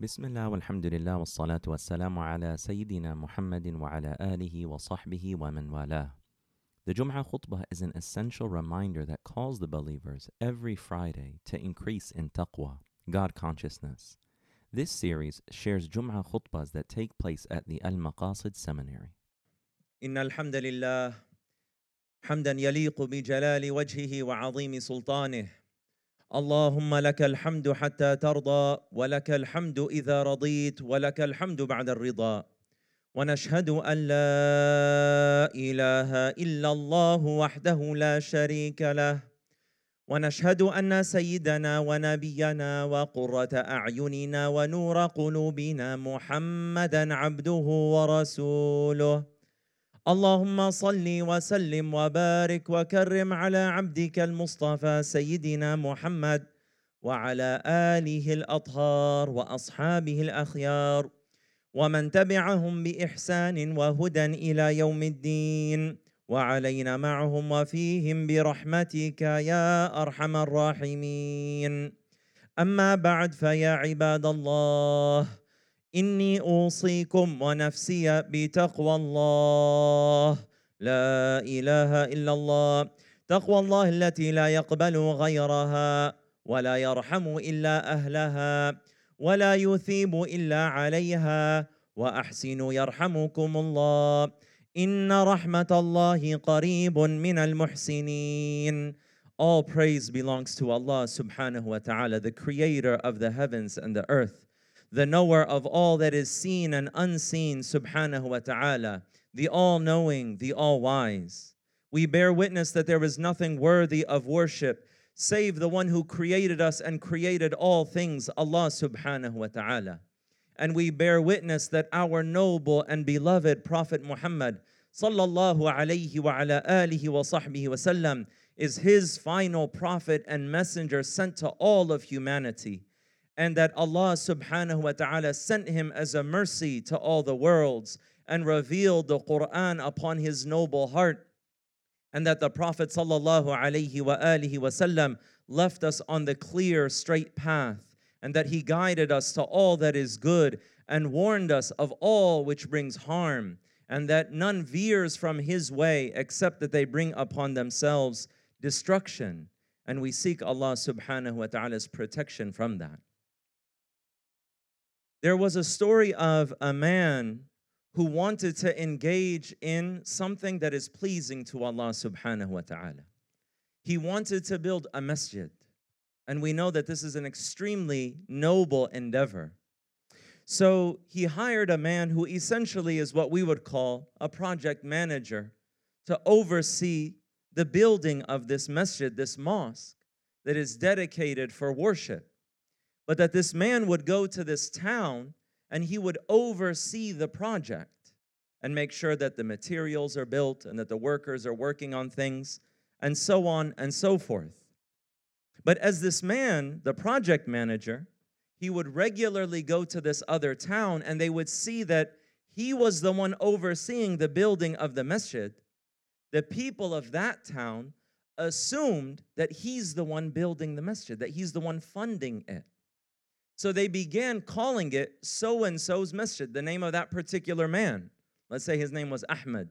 بسم الله والحمد لله والصلاة والسلام على سيدنا محمد وعلى آله وصحبه ومن والاه. The Jum'ah khutbah is an essential reminder that calls the believers every Friday to increase in taqwa, God consciousness. This series shares Jum'ah khutbahs that take place at the Al Maqasid Seminary. إن الحمد لله حمدا يليق بجلال وجهه وعظيم سلطانه اللهم لك الحمد حتى ترضى ولك الحمد إذا رضيت ولك الحمد بعد الرضا. ونشهد أن لا إله إلا الله وحده لا شريك له. ونشهد أن سيدنا ونبينا وقرة أعيننا ونور قلوبنا محمدا عبده ورسوله. اللهم صل وسلم وبارك وكرم على عبدك المصطفى سيدنا محمد وعلى آله الأطهار وأصحابه الأخيار ومن تبعهم بإحسان وهدى إلى يوم الدين وعلينا معهم وفيهم برحمتك يا أرحم الراحمين. أما بعد فيا عباد الله إني أوصيكم ونفسي بتقوى الله. لا إله إلا الله. تقوى الله التي لا يقبل غيرها ولا يرحم إلا أهلها ولا يثيب إلا عليها وأحسنوا يرحمكم الله. إن رحمة الله قريب من المحسنين. All praise belongs to Allah subhanahu wa ta'ala, the creator of the heavens and the earth. The knower of all that is seen and unseen, subhanahu wa ta'ala, the all knowing, the all wise. We bear witness that there is nothing worthy of worship save the one who created us and created all things, Allah subhanahu wa ta'ala. And we bear witness that our noble and beloved Prophet Muhammad sallallahu alayhi wa ala alihi wa sahbihi wa sallam is his final prophet and messenger sent to all of humanity and that Allah subhanahu wa ta'ala sent him as a mercy to all the worlds and revealed the Quran upon his noble heart and that the Prophet sallallahu alaihi wa alihi wasallam left us on the clear straight path and that he guided us to all that is good and warned us of all which brings harm and that none veers from his way except that they bring upon themselves destruction. And we seek Allah subhanahu wa ta'ala's protection from that there was a story of a man who wanted to engage in something that is pleasing to Allah subhanahu wa ta'ala. He wanted to build a masjid. And we know that this is an extremely noble endeavor. So he hired a man who essentially is what we would call a project manager to oversee the building of this masjid, this mosque that is dedicated for worship but that this man would go to this town and he would oversee the project and make sure that the materials are built and that the workers are working on things and so on and so forth. But as this man, the project manager, he would regularly go to this other town and they would see that he was the one overseeing the building of the masjid. The people of that town assumed that he's the one building the masjid, that he's the one funding it. So they began calling it so and so's masjid, the name of that particular man. Let's say his name was Ahmed.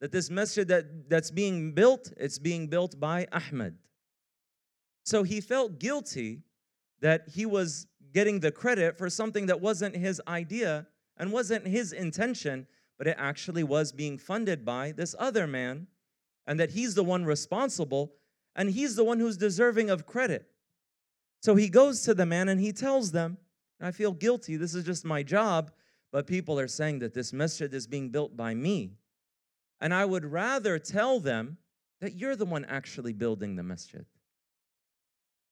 That this masjid that, that's being built, it's being built by Ahmed. So he felt guilty that he was getting the credit for something that wasn't his idea and wasn't his intention, but it actually was being funded by this other man, and that he's the one responsible and he's the one who's deserving of credit. So he goes to the man and he tells them, I feel guilty. This is just my job. But people are saying that this masjid is being built by me. And I would rather tell them that you're the one actually building the masjid.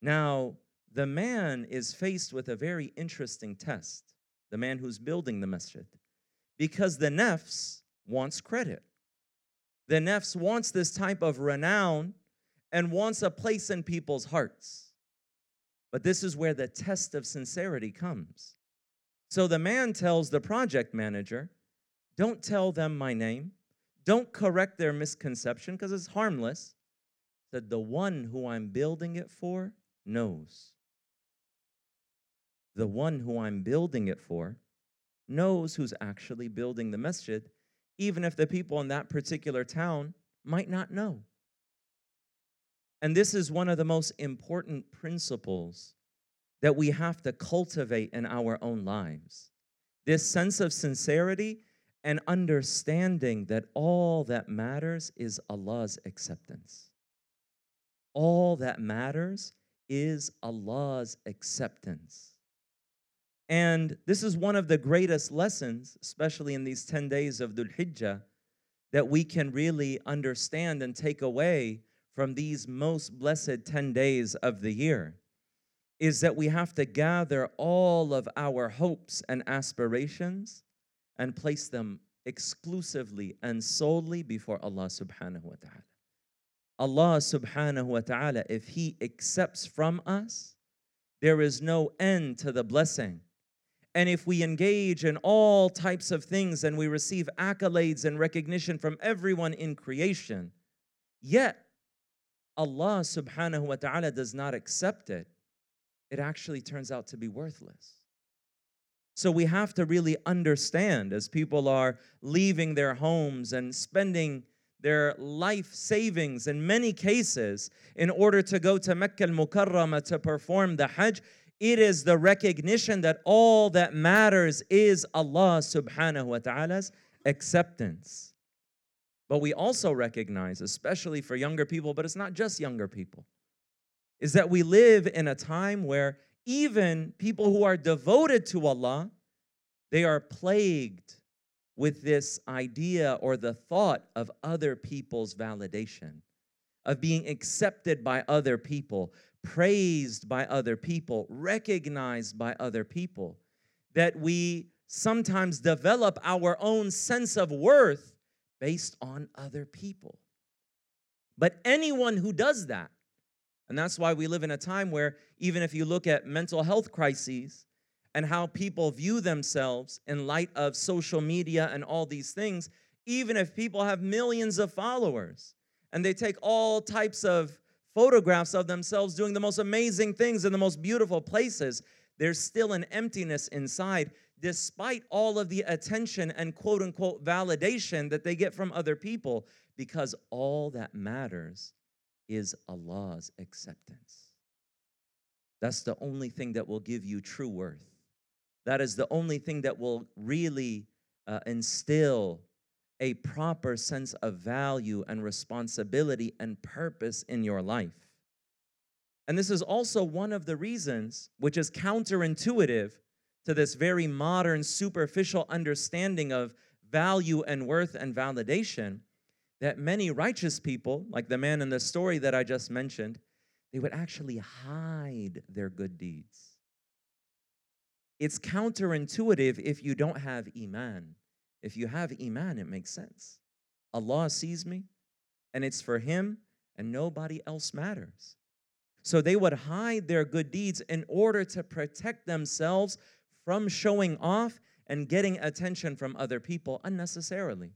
Now, the man is faced with a very interesting test, the man who's building the masjid, because the nafs wants credit. The nafs wants this type of renown and wants a place in people's hearts. But this is where the test of sincerity comes. So the man tells the project manager, Don't tell them my name. Don't correct their misconception because it's harmless. That the one who I'm building it for knows. the one who I'm building it for knows who's actually building the masjid, even if the people in that particular town might not know. And this is one of the most important principles that we have to cultivate in our own lives. This sense of sincerity and understanding that all that matters is Allah's acceptance. All that matters is Allah's acceptance. And this is one of the greatest lessons, especially in these 10 days of Dhul Hijjah, that we can really understand and take away from these most blessed 10 days of the year is that we have to gather all of our hopes and aspirations and place them exclusively and solely before Allah subhanahu wa ta'ala. Allah subhanahu wa ta'ala, if He accepts from us, there is no end to the blessing. And if we engage in all types of things and we receive accolades and recognition from everyone in creation, yet Allah subhanahu wa ta'ala does not accept it, it actually turns out to be worthless. So we have to really understand as people are leaving their homes and spending their life savings in many cases in order to go to Mecca al Mukarramah to perform the Hajj. It is the recognition that all that matters is Allah subhanahu wa ta'ala's acceptance. But we also recognize, especially for younger people, but it's not just younger people, is that we live in a time where even people who are devoted to Allah, they are plagued with this idea or the thought of other people's validation, of being accepted by other people, praised by other people, recognized by other people, that we sometimes develop our own sense of worth based on other people. But anyone who does that, and that's why we live in a time where, even if you look at mental health crises and how people view themselves in light of social media and all these things, even if people have millions of followers and they take all types of photographs of themselves doing the most amazing things in the most beautiful places, there's still an emptiness inside, despite all of the attention and quote unquote validation that they get from other people, because all that matters is Allah's acceptance. That's the only thing that will give you true worth. That is the only thing that will really uh, instill a proper sense of value and responsibility and purpose in your life. And this is also one of the reasons, which is counterintuitive to this very modern, superficial understanding of value and worth and validation, that many righteous people, like the man in the story that I just mentioned, they would actually hide their good deeds. It's counterintuitive if you don't have Iman. If you have Iman, it makes sense. Allah sees me, and it's for Him, and nobody else matters. So they would hide their good deeds in order to protect themselves from showing off and getting attention from other people unnecessarily.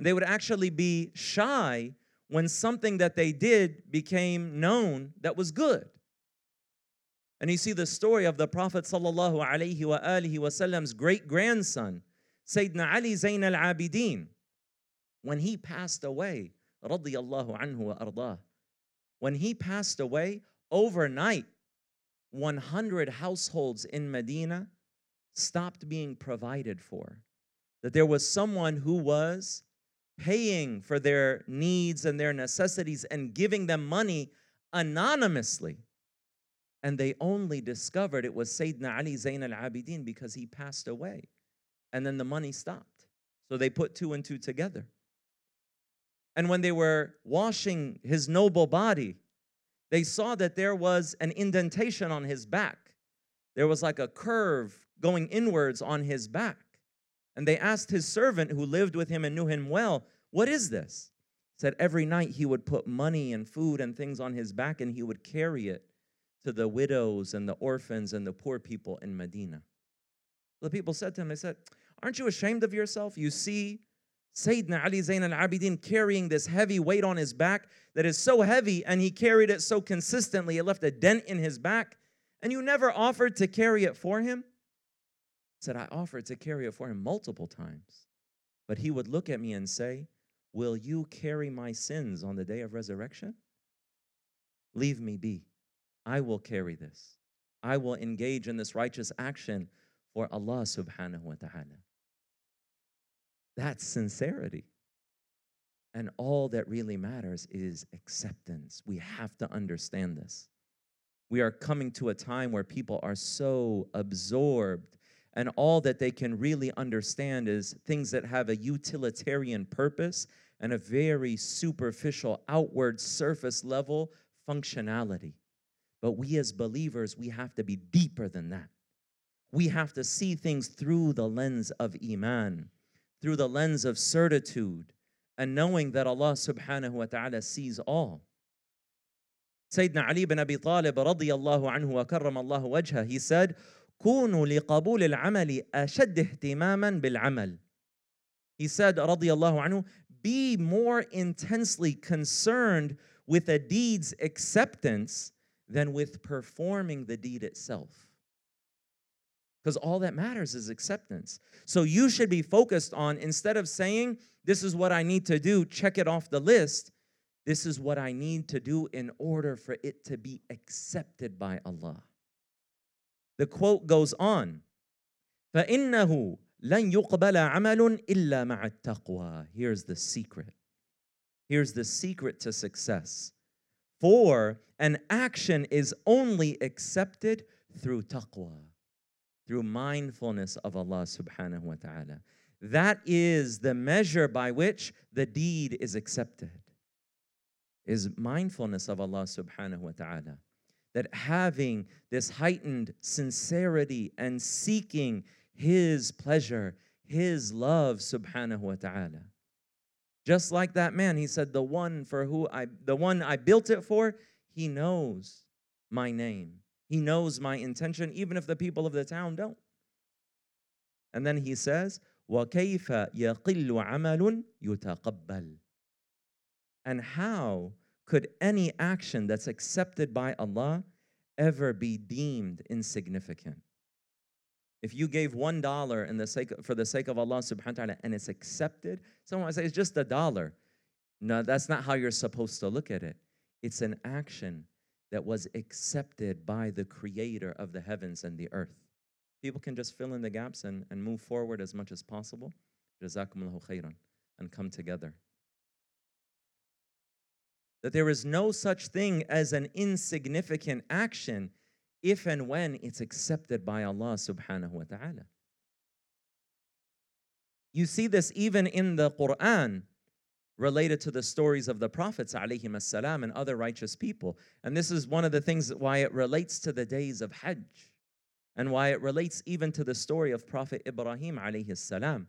They would actually be shy when something that they did became known that was good. And you see the story of the Prophet wasallam's great grandson, Sayyidina Ali Zain al-Abidin, when he passed away, radiyallahu anhu wa ardah, when he passed away overnight, 100 households in Medina stopped being provided for. That there was someone who was paying for their needs and their necessities and giving them money anonymously. And they only discovered it was Sayyidina Ali Zain al Abidin because he passed away. And then the money stopped. So they put two and two together. And when they were washing his noble body, they saw that there was an indentation on his back. There was like a curve going inwards on his back. And they asked his servant who lived with him and knew him well, What is this? He said every night he would put money and food and things on his back and he would carry it to the widows and the orphans and the poor people in Medina. The people said to him, They said, Aren't you ashamed of yourself? You see Sayyidina Ali Zain al Abidin carrying this heavy weight on his back that is so heavy and he carried it so consistently, it left a dent in his back. And you never offered to carry it for him? Said, I offered to carry it for him multiple times. But he would look at me and say, Will you carry my sins on the day of resurrection? Leave me be. I will carry this. I will engage in this righteous action for Allah subhanahu wa ta'ala. That's sincerity. And all that really matters is acceptance. We have to understand this. We are coming to a time where people are so absorbed, and all that they can really understand is things that have a utilitarian purpose and a very superficial, outward, surface level functionality. But we as believers, we have to be deeper than that. We have to see things through the lens of Iman, through the lens of certitude, and knowing that Allah subhanahu wa ta'ala sees all. Sayyidina Ali bin Abi Talib radiyallahu anhu wa karram Allah wajha, he said, كونوا لقبول العمل أشد اهتماما بالعمل. He said, radiyallahu anhu, be more intensely concerned with a deed's acceptance than with performing the deed itself. Because all that matters is acceptance. So you should be focused on, instead of saying, This is what I need to do, check it off the list, this is what I need to do in order for it to be accepted by Allah. The quote goes on فإنه لن يقبل عمل إلا مع التقوى. Here's the secret. Here's the secret to success. For an action is only accepted through taqwa, through mindfulness of Allah subhanahu wa ta'ala. That is the measure by which the deed is accepted. Is mindfulness of Allah subhanahu wa ta'ala. That having this heightened sincerity and seeking His pleasure, His love subhanahu wa ta'ala. Just like that man, he said, The one for who I the one I built it for, he knows my name. He knows my intention, even if the people of the town don't. And then he says, وَكَيْفَ يَقِلُّ عَمَلٌ يُتَقَبَّلُ And how could any action that's accepted by Allah ever be deemed insignificant? If you gave one dollar for the sake of Allah subhanahu wa ta'ala and it's accepted, someone might say it's just a dollar. No, that's not how you're supposed to look at it. It's an action that was accepted by the creator of the heavens and the earth. People can just fill in the gaps and, and move forward as much as possible. Jazakumullahu khairan and come together. That there is no such thing as an insignificant action if and when it's accepted by Allah subhanahu wa ta'ala. You see this even in the Quran related to the stories of the prophets assalam and other righteous people. And this is one of the things why it relates to the days of Hajj and why it relates even to the story of Prophet Ibrahim salam.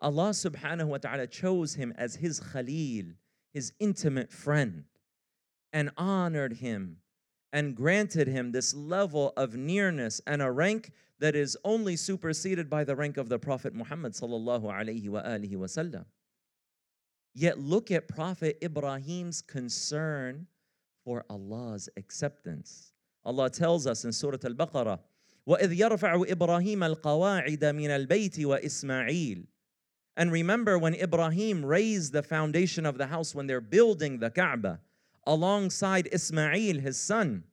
Allah subhanahu wa ta'ala chose him as his Khalil, his intimate friend, and honored him and granted him this level of nearness and a rank that is only superseded by the rank of the Prophet Muhammad sallallahu alaihi wasallam. Yet look at Prophet Ibrahim's concern for Allah's acceptance. Allah tells us in Surah Al-Baqarah, وَإِذْ يَرْفَعُ إِبْرَاهِيمَ الْقَوَاعِدَ مِنَ الْبَيْتِ وَإِسْمَعِيلَ And remember when Ibrahim raised the foundation of the house when they're building the Kaaba, alongside Ismail, his son.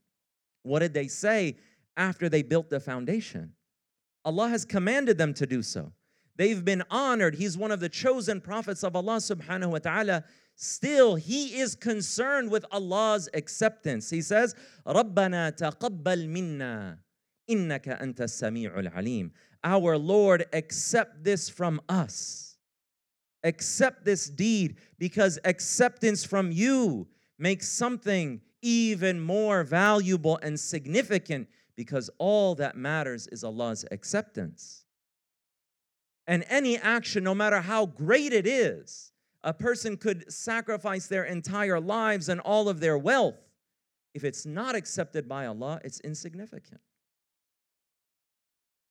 What did they say after they built the foundation? Allah has commanded them to do so. They've been honored. He's one of the chosen prophets of Allah subhanahu wa ta'ala. Still, he is concerned with Allah's acceptance. He says, رَبَّنَا تَقَبَّلْ مِنَّا إِنَّكَ أَنْتَ السَّمِيعُ الْعَلِيمُ Our Lord, accept this from us. Accept this deed because acceptance from you makes something even more valuable and significant because all that matters is Allah's acceptance. And any action, no matter how great it is, a person could sacrifice their entire lives and all of their wealth. If it's not accepted by Allah, it's insignificant.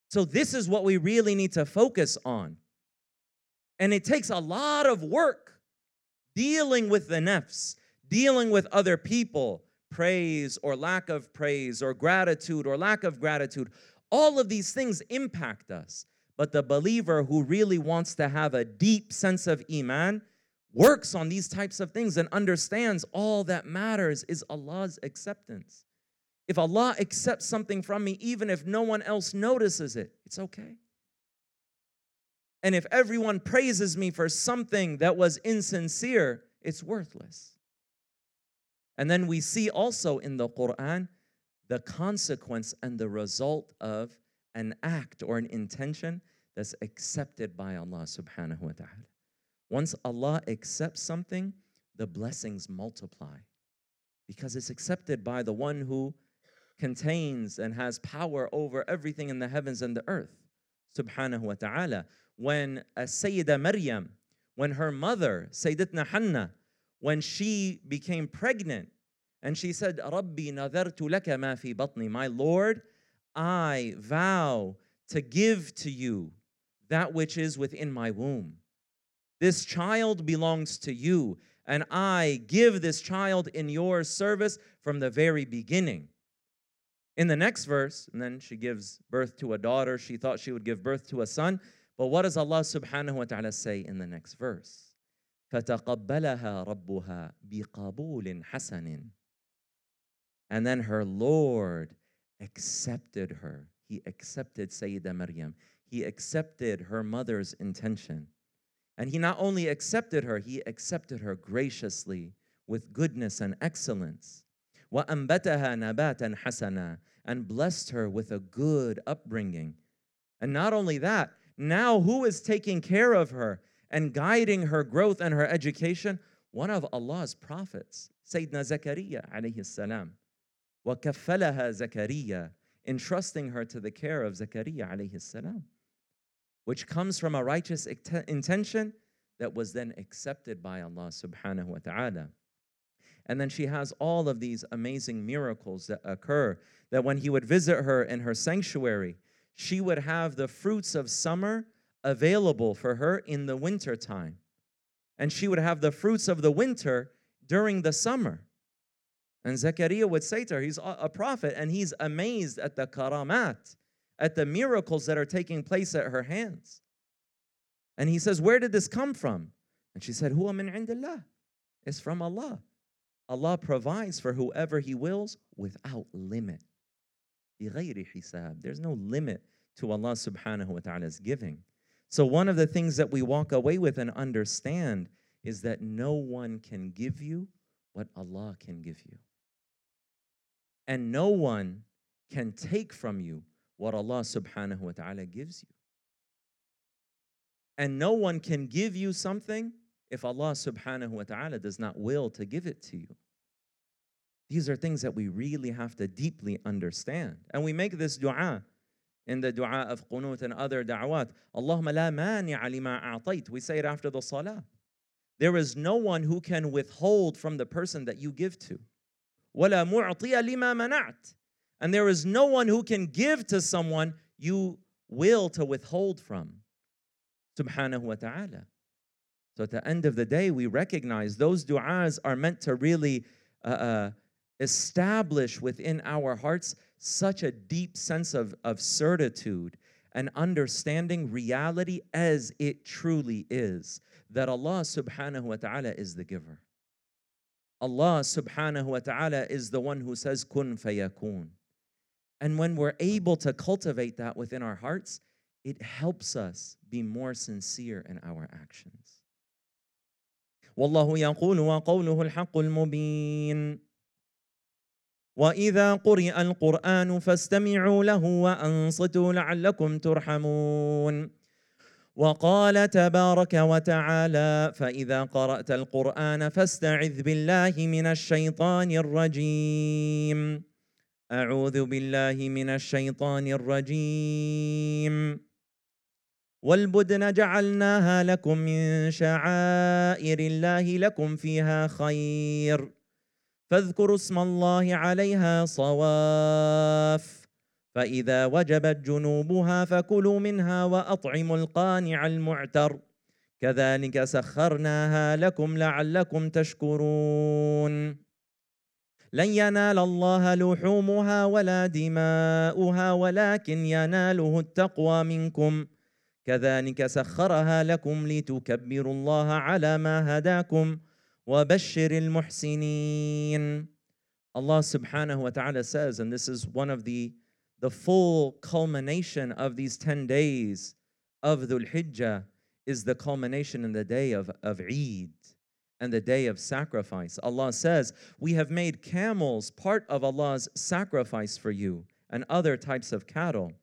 So, this is what we really need to focus on. And it takes a lot of work dealing with the nafs, dealing with other people, praise or lack of praise or gratitude or lack of gratitude. All of these things impact us. But the believer who really wants to have a deep sense of Iman works on these types of things and understands all that matters is Allah's acceptance. If Allah accepts something from me, even if no one else notices it, it's okay. And if everyone praises me for something that was insincere, it's worthless. And then we see also in the Quran the consequence and the result of an act or an intention that's accepted by Allah subhanahu wa ta'ala. Once Allah accepts something, the blessings multiply because it's accepted by the one who contains and has power over everything in the heavens and the earth, subhanahu wa ta'ala. When Sayyida Maryam, when her mother, Sayyidatna Hanna, when she became pregnant and she said, Rabbi nadartu laka ma fi batni, my Lord, I vow to give to you that which is within my womb. This child belongs to you, and I give this child in your service from the very beginning. In the next verse, and then she gives birth to a daughter. She thought she would give birth to a son. But what does Allah subhanahu wa ta'ala say in the next verse? فتقبلها ربها بقبول حسن. And then her Lord accepted her. He accepted Sayyida Maryam. He accepted her mother's intention. And he not only accepted her, he accepted her graciously with goodness and excellence. وَأَنبَتَهَا نَبَاتًا حَسَنًا And blessed her with a good upbringing. And not only that, now who is taking care of her and guiding her growth and her education? One of Allah's prophets, Sayyidina Zakaria alayhi salam. وَكَفَّلَهَا Zakaria, entrusting her to the care of Zakaria alayhi salam which comes from a righteous intention that was then accepted by Allah subhanahu wa ta'ala. And then she has all of these amazing miracles that occur that when he would visit her in her sanctuary, she would have the fruits of summer available for her in the winter time. And she would have the fruits of the winter during the summer. And Zechariah would say to her, he's a prophet and he's amazed at the karamat, at the miracles that are taking place at her hands. And he says, Where did this come from? And she said, Huwa min indillah. It's from Allah. Allah provides for whoever He wills without limit. There's no limit to Allah subhanahu wa ta'ala's giving. So, one of the things that we walk away with and understand is that no one can give you what Allah can give you. And no one can take from you what Allah subhanahu wa ta'ala gives you. And no one can give you something if Allah subhanahu wa ta'ala does not will to give it to you. These are things that we really have to deeply understand. And we make this dua in the dua of qunut and other da'wat. Allahumma la mani'a lima a'tayt. We say it after the salah. There is no one who can withhold from the person that you give to. Wala mu'tiya lima manat, And there is no one who can give to someone you will to withhold from. Subhanahu wa ta'ala. So at the end of the day, we recognize those du'as are meant to really uh, uh, establish within our hearts such a deep sense of, of certitude and understanding reality as it truly is that Allah subhanahu wa ta'ala is the giver. Allah subhanahu wa ta'ala is the one who says kun fayakun. And when we're able to cultivate that within our hearts, it helps us be more sincere in our actions. والله يقول وقوله الحق المبين وإذا قرئ القرآن فاستمعوا له وأنصتوا لعلكم ترحمون. وقال تبارك وتعالى فإذا قرأت القرآن فاستعذ بالله من الشيطان الرجيم. أعوذ بالله من الشيطان الرجيم. والبدن جعلناها لكم من شعائر الله لكم فيها خير. فاذكروا اسم الله عليها صواف. فإذا وجبت جنوبها فكلوا منها وأطعموا القانع المعتر. كذلك سخرناها لكم لعلكم تشكرون. لن ينال الله لحومها ولا دماؤها ولكن يناله التقوى منكم. كذلك سخرها لكم لتكبروا الله على ما هداكم. وبشر المحسنين Allah subhanahu wa ta'ala says, and this is one of the, the full culmination of these 10 days of Dhul Hijjah, is the culmination in the day of, of Eid and the day of sacrifice. Allah says, We have made camels part of Allah's sacrifice for you and other types of cattle.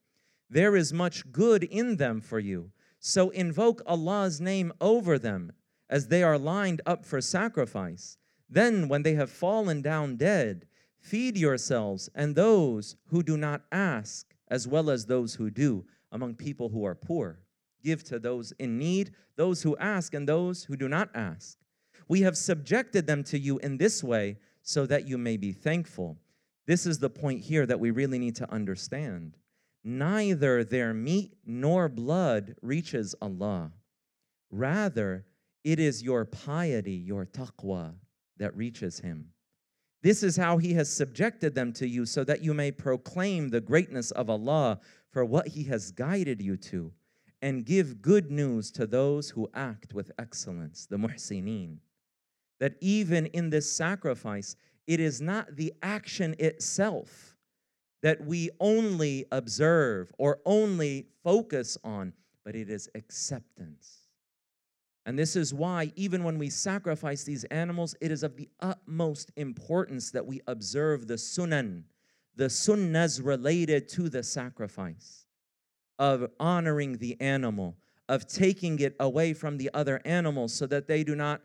There is much good in them for you. So invoke Allah's name over them as they are lined up for sacrifice. Then, when they have fallen down dead, feed yourselves and those who do not ask, as well as those who do, among people who are poor. Give to those in need, those who ask, and those who do not ask. We have subjected them to you in this way so that you may be thankful. This is the point here that we really need to understand. Neither their meat nor blood reaches Allah. Rather, it is your piety, your taqwa, that reaches Him. This is how He has subjected them to you so that you may proclaim the greatness of Allah for what He has guided you to and give good news to those who act with excellence, the muhsineen that even in this sacrifice, it is not the action itself that we only observe or only focus on, but it is acceptance. And this is why, even when we sacrifice these animals, it is of the utmost importance that we observe the sunan, the sunnas related to the sacrifice, of honoring the animal, of taking it away from the other animals so that they do not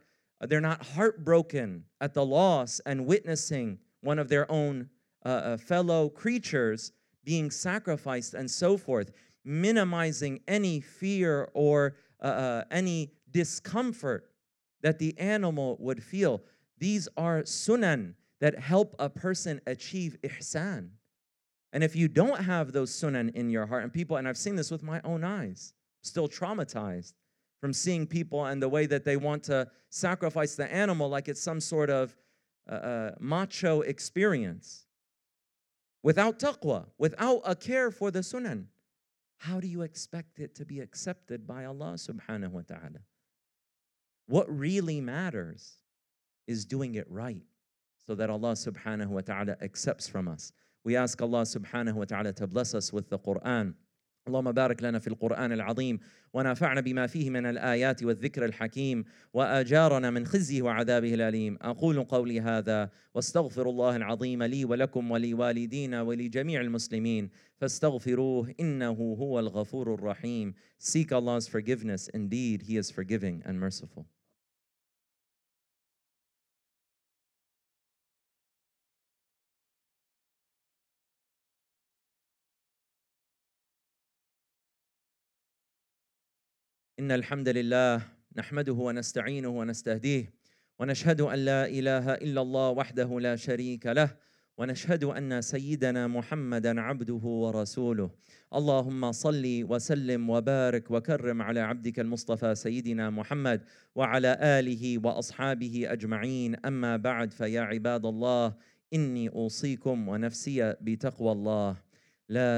they're not heartbroken at the loss and witnessing one of their own uh, uh, fellow creatures being sacrificed and so forth, minimizing any fear or uh, uh, any discomfort that the animal would feel. These are sunan that help a person achieve ihsan. And if you don't have those sunan in your heart, and people, and I've seen this with my own eyes, still traumatized from seeing people and the way that they want to sacrifice the animal like it's some sort of uh, uh, macho experience. Without taqwa, without a care for the sunan, how do you expect it to be accepted by Allah subhanahu wa ta'ala? What really matters is doing it right so that Allah subhanahu wa ta'ala accepts from us. We ask Allah subhanahu wa ta'ala to bless us with the Quran. اللهم بارك لنا في القرآن العظيم ونفعنا بما فيه من الآيات والذكر الحكيم وأجارنا من خزيه وعذابه الأليم. أقول قولي هذا واستغفر الله العظيم لي ولكم ولوالدينا ولجميع المسلمين. فاستغفروه إنه هو الغفور الرحيم. Seek Allah's forgiveness. Indeed he is forgiving and merciful. إن الحمد لله نحمده ونستعينه ونستهديه ونشهد أن لا إله إلا الله وحده لا شريك له ونشهد أن سيدنا محمدا عبده ورسوله. اللهم صل وسلم وبارك وكرم على عبدك المصطفى سيدنا محمد وعلى آله وأصحابه أجمعين. أما بعد فيا عباد الله إني أوصيكم ونفسي بتقوى الله. لا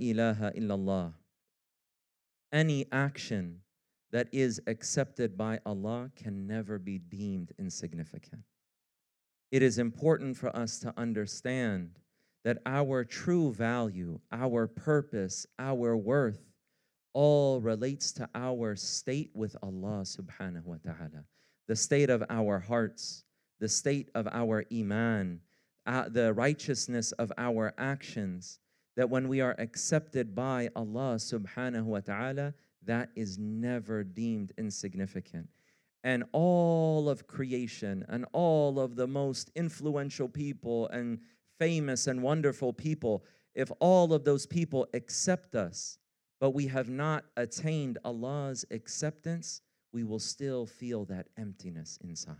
إله إلا الله. Any action that is accepted by Allah can never be deemed insignificant. It is important for us to understand that our true value, our purpose, our worth, all relates to our state with Allah subhanahu wa ta'ala. The state of our hearts, the state of our iman, uh, the righteousness of our actions, that when we are accepted by Allah subhanahu wa ta'ala, that is never deemed insignificant. And all of creation and all of the most influential people and famous and wonderful people, if all of those people accept us, but we have not attained Allah's acceptance, we will still feel that emptiness inside.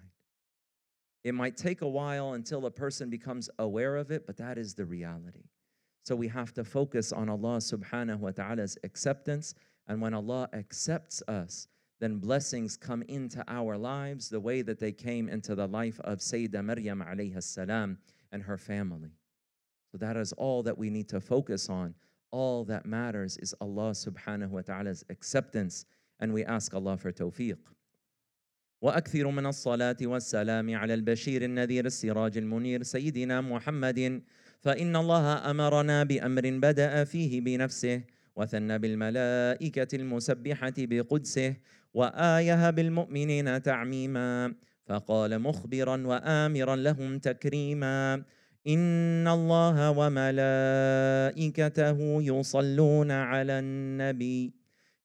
It might take a while until a person becomes aware of it, but that is the reality. So we have to focus on Allah subhanahu wa ta'ala's acceptance and when Allah accepts us, then blessings come into our lives the way that they came into the life of Sayyidah Maryam alayhi salam and her family. So that is all that we need to focus on. All that matters is Allah subhanahu wa ta'ala's acceptance, and we ask Allah for tawfiq. واكثر من الصلاه والسلام على البشير النذير السراج المنير سيدنا محمد فان الله امرنا بامر بدا فيه بنفسه وثنى بالملائكة المسبحة بقدسه وايه بالمؤمنين تعميما. فقال مخبرا وامرا لهم تكريما إن الله وملائكته يصلون على النبي.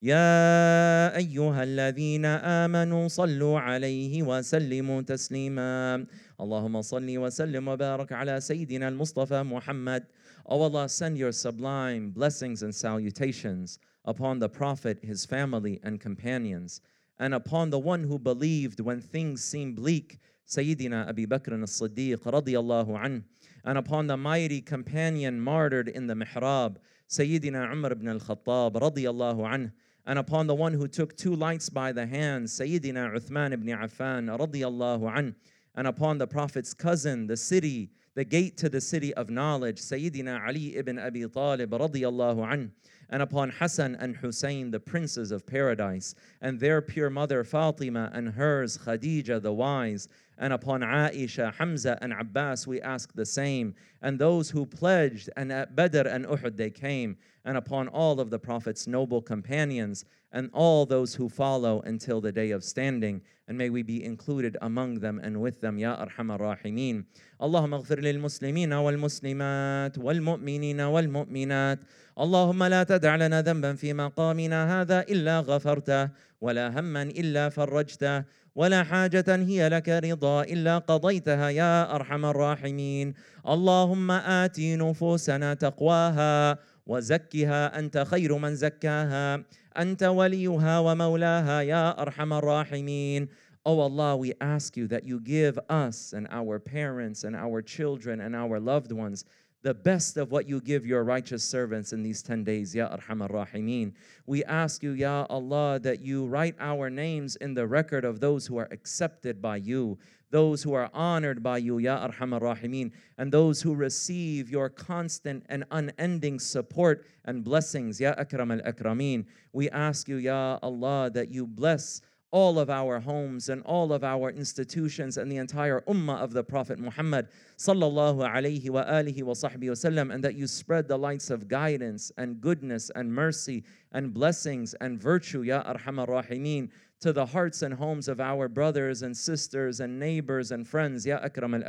يا أيها الذين آمنوا صلوا عليه وسلموا تسليما. اللهم صل وسلم وبارك على سيدنا المصطفى محمد Oh Allah, send your sublime blessings and salutations upon the Prophet, his family, and companions, and upon the one who believed when things seemed bleak, Sayyidina Abu Bakr as-Siddiq radiyallahu anh, and upon the mighty companion martyred in the mihrab, Sayyidina Umar ibn al-Khattab radiyallahu anh, and upon the one who took two lights by the hand, Sayyidina Uthman ibn Affan radiyallahu anh, and upon the Prophet's cousin, the city, the gate to the city of knowledge, Sayyidina Ali ibn Abi Talib radiyallahu anh, and upon Hassan and Hussein, the princes of paradise, and their pure mother Fatima and hers Khadija the wise, and upon Aisha, Hamza, and Abbas we ask the same, and those who pledged, and at Badr and Uhud they came, and upon all of the Prophet's noble companions, and all those who follow until the day of standing. And may we be included among them and with them, Ya Arhamar Rahimeen. اللهم اغفر للمسلمين والمسلمات والمؤمنين والمؤمنات اللهم لا تدع لنا ذنبا في مقامنا هذا إلا غفرته ولا هما إلا فرجته ولا حاجة هي لك رضا إلا قضيتها يا أرحم الراحمين. اللهم آت نفوسنا تقواها وزكها أنت خير من زكاها. أنت وليها ومولاها يا أرحم الراحمين. Oh Allah, we ask you that you give us and our parents and our children and our loved ones the best of what you give your righteous servants in these 10 days, Ya Arhamar Rahimeen. We ask you, Ya Allah, that you write our names in the record of those who are accepted by you, those who are honored by you, Ya Arhamar Rahimeen, and those who receive your constant and unending support and blessings, Ya Akram al Akrameen. We ask you, Ya Allah, that you bless all of our homes and all of our institutions and the entire ummah of the Prophet Muhammad sallallahu alaihi wa alihi wa sahbihi wasallam and that you spread the lights of guidance and goodness and mercy and blessings and virtue ya arhamar rahimin to the hearts and homes of our brothers and sisters and neighbors and friends ya akram al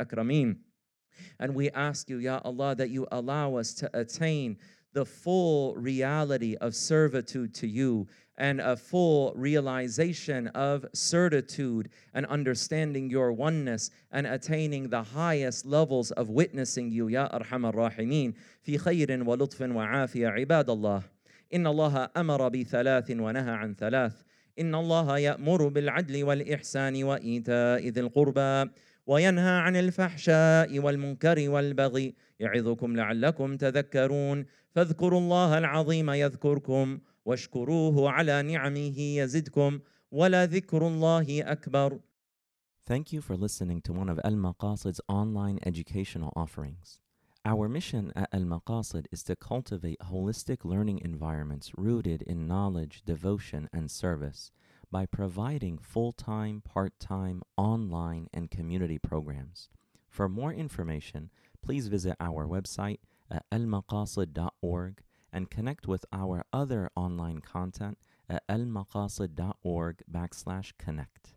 and we ask you ya Allah that you allow us to attain the full reality of servitude to you and a full realization of certitude and understanding your oneness and attaining the highest levels of witnessing you يا أرحم الراحمين في خير ولطف وعافية عباد الله إن الله أمر بثلاث ونهى عن ثلاث إن الله يأمر بالعدل والإحسان وإيتاء ذي القربى وينهى عن الفحشاء والمنكر والبغي يعظكم لعلكم تذكرون فاذكروا الله العظيم يذكركم واشكروه على نعمه يزدكم ولذكر الله أكبر Thank you for listening to one of Al Maqasid's online educational offerings. Our mission at Al Maqasid is to cultivate holistic learning environments rooted in knowledge, devotion, and service by providing full time, part time, online, and community programs. For more information, please visit our website at almaqasid.org and connect with our other online content at almaqasid.org backslash connect.